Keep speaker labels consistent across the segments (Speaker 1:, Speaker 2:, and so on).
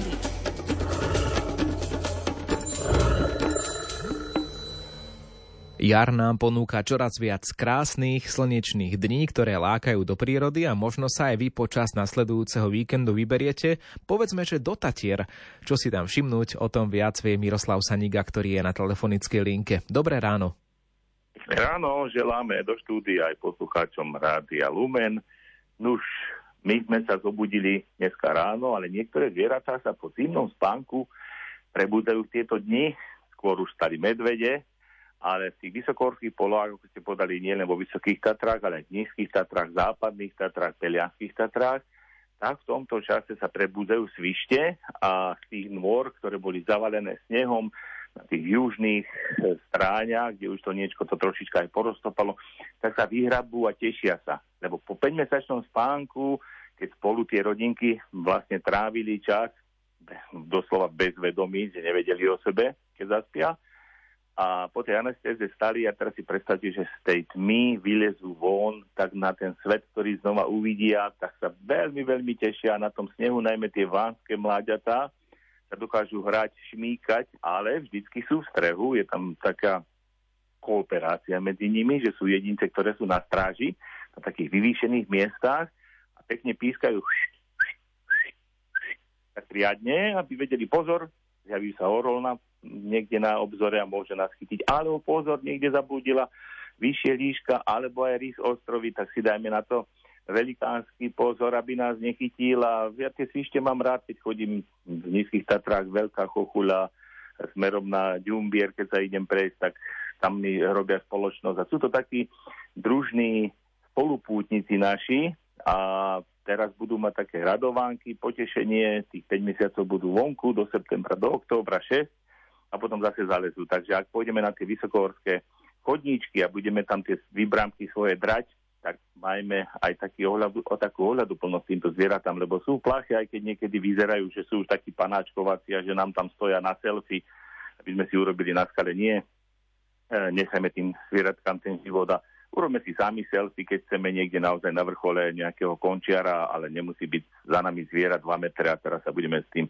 Speaker 1: prírody.
Speaker 2: Jar nám ponúka čoraz viac krásnych slnečných dní, ktoré lákajú do prírody a možno sa aj vy počas nasledujúceho víkendu vyberiete, povedzme, že do Tatier. Čo si tam všimnúť, o tom viac vie Miroslav Saniga, ktorý je na telefonickej linke. Dobré ráno.
Speaker 3: Ráno želáme do štúdia aj poslucháčom Rádia Lumen. Nuž, my sme sa zobudili dneska ráno, ale niektoré zvieratá sa po zimnom spánku prebúdajú v tieto dni. Skôr už stali medvede, ale v tých vysokorských polohách, ako ste podali, nie len vo Vysokých Tatrách, ale aj v Nízkych Tatrách, Západných Tatrách, Pelianských Tatrách, tak v tomto čase sa prebúdajú svište a z tých nôr, ktoré boli zavalené snehom na tých južných eh, stráňach, kde už to niečo to trošička aj porostopalo, tak sa vyhrabú a tešia sa. Lebo po 5-mesačnom spánku, keď spolu tie rodinky vlastne trávili čas, doslova bez vedomí, že nevedeli o sebe, keď zaspia, a po tej anestéze stali a teraz si predstavte, že z tej tmy vylezú von, tak na ten svet, ktorý znova uvidia, tak sa veľmi, veľmi tešia na tom snehu, najmä tie vánske mláďatá dokážu hrať, šmíkať, ale vždycky sú v strehu, je tam taká kooperácia medzi nimi, že sú jedince, ktoré sú na stráži, na takých vyvýšených miestach a pekne pískajú tak riadne, aby vedeli pozor, zjaví sa orol na niekde na obzore a môže nás chytiť. Alebo pozor, niekde zabudila vyššie líška alebo aj rys ostrovy, tak si dajme na to velikánsky pozor, aby nás nechytil a ja tie svište mám rád, keď chodím v nízkych Tatrách, veľká chochula smerom na Ďumbier, keď sa idem prejsť, tak tam mi robia spoločnosť. A sú to takí družní spolupútnici naši a teraz budú mať také radovánky, potešenie, tých 5 mesiacov budú vonku do septembra, do októbra 6 a potom zase zalezú. Takže ak pôjdeme na tie vysokohorské chodníčky a budeme tam tie vybrámky svoje drať, tak majme aj taký ohľadu, o takú ohľadu plnosť týmto zvieratám, lebo sú plachy, aj keď niekedy vyzerajú, že sú už takí panáčkovací a že nám tam stoja na selfie, aby sme si urobili na skale. Nie, e, nechajme tým zvieratkám ten život a urobme si sami selfie, keď chceme niekde naozaj na vrchole nejakého končiara, ale nemusí byť za nami zviera 2 metre a teraz sa budeme s tým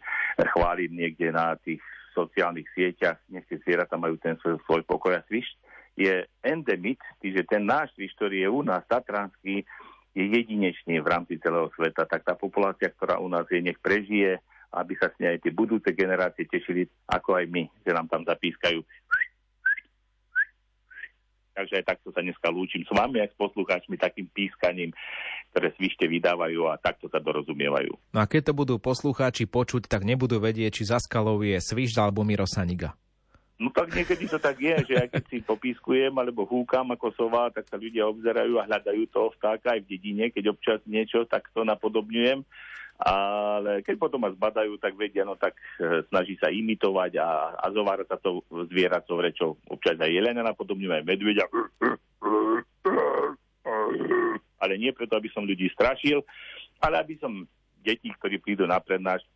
Speaker 3: chváliť niekde na tých sociálnych sieťach, nech tie zvieratá majú ten svoj, svoj pokoj a svišť je endemit, čiže ten náš ktorý je u nás, tatranský, je jedinečný v rámci celého sveta, tak tá populácia, ktorá u nás je, nech prežije, aby sa s nej aj tie budúce generácie tešili, ako aj my, že nám tam zapískajú takže aj takto sa dneska lúčim s vami aj s poslucháčmi takým pískaním, ktoré svište vydávajú a takto sa dorozumievajú.
Speaker 2: No a keď to budú poslucháči počuť, tak nebudú vedieť, či za skalou je svišť alebo Mirosaniga.
Speaker 3: No tak niekedy to tak je, že aj keď si popískujem alebo húkam ako sova, tak sa ľudia obzerajú a hľadajú toho vtáka aj v dedine, keď občas niečo takto napodobňujem ale keď potom ma zbadajú, tak vedia, no tak e, snaží sa imitovať a, a zovára sa to zvieracou rečou. Občas aj jelena napodobňujú, aj medvedia. Ale nie preto, aby som ľudí strašil, ale aby som detí, ktorí prídu na prednášku,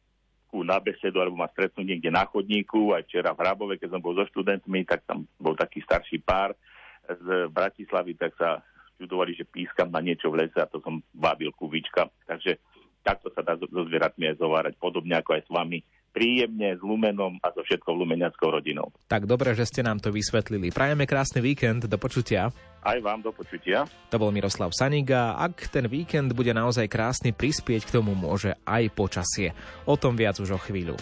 Speaker 3: na besedu alebo ma stretnú niekde na chodníku, aj včera v Hrabove, keď som bol so študentmi, tak tam bol taký starší pár z Bratislavy, tak sa čudovali, že pískam na niečo v lese a to som bavil kuvička. Takže takto sa dá so zvieratmi aj zovárať, podobne ako aj s vami príjemne, s Lumenom a so všetkou lumeniackou rodinou.
Speaker 2: Tak dobre, že ste nám to vysvetlili. Prajeme krásny víkend, do počutia.
Speaker 3: Aj vám do počutia.
Speaker 2: To bol Miroslav Saniga. Ak ten víkend bude naozaj krásny, prispieť k tomu môže aj počasie. O tom viac už o chvíľu.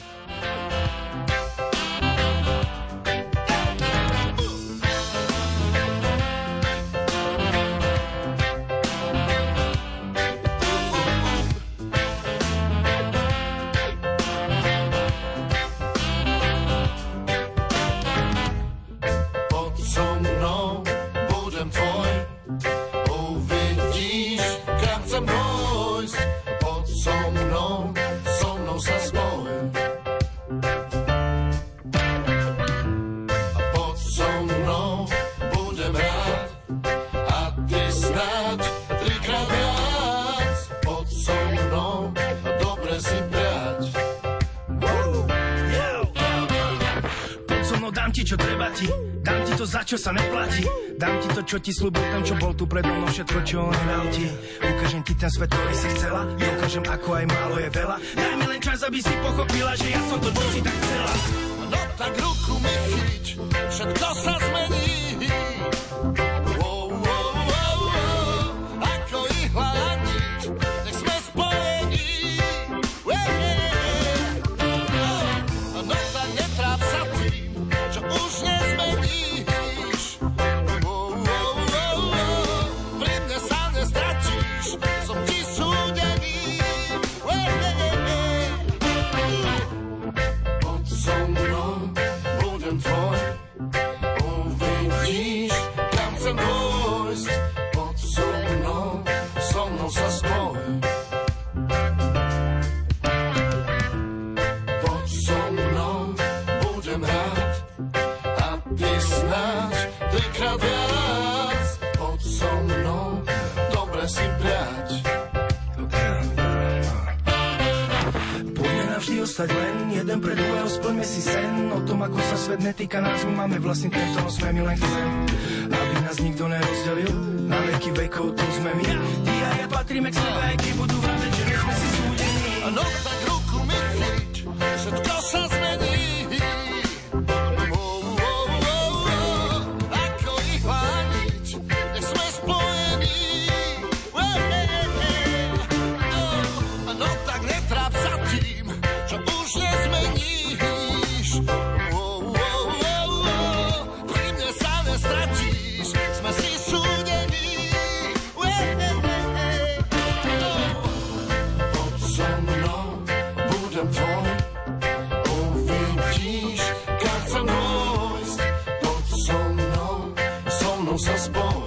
Speaker 4: Dám ti, čo treba ti, dám ti to, za čo sa neplatí.
Speaker 1: Dám ti to, čo ti slúbil ten, čo bol tu predo mnou, všetko, čo on dal ti. Ukážem ti ten svet, ktorý si chcela, ukážem, ako aj málo je veľa. Daj mi len čas, aby si pochopila, že ja som to, čo si tak chcela.
Speaker 4: No tak ruku mi chyť, všetko sa
Speaker 1: ostať len jeden pre druhého, splňme si sen o tom, ako sa svet netýka nás, my máme vlastný ten, ktorom sme my len chcem. Aby nás nikto nerozdelil, na veky vekov tu sme my. Ty a ja patríme k sebe, aj keď budú vraveť, že my sme si súdení. No, tak corresponde.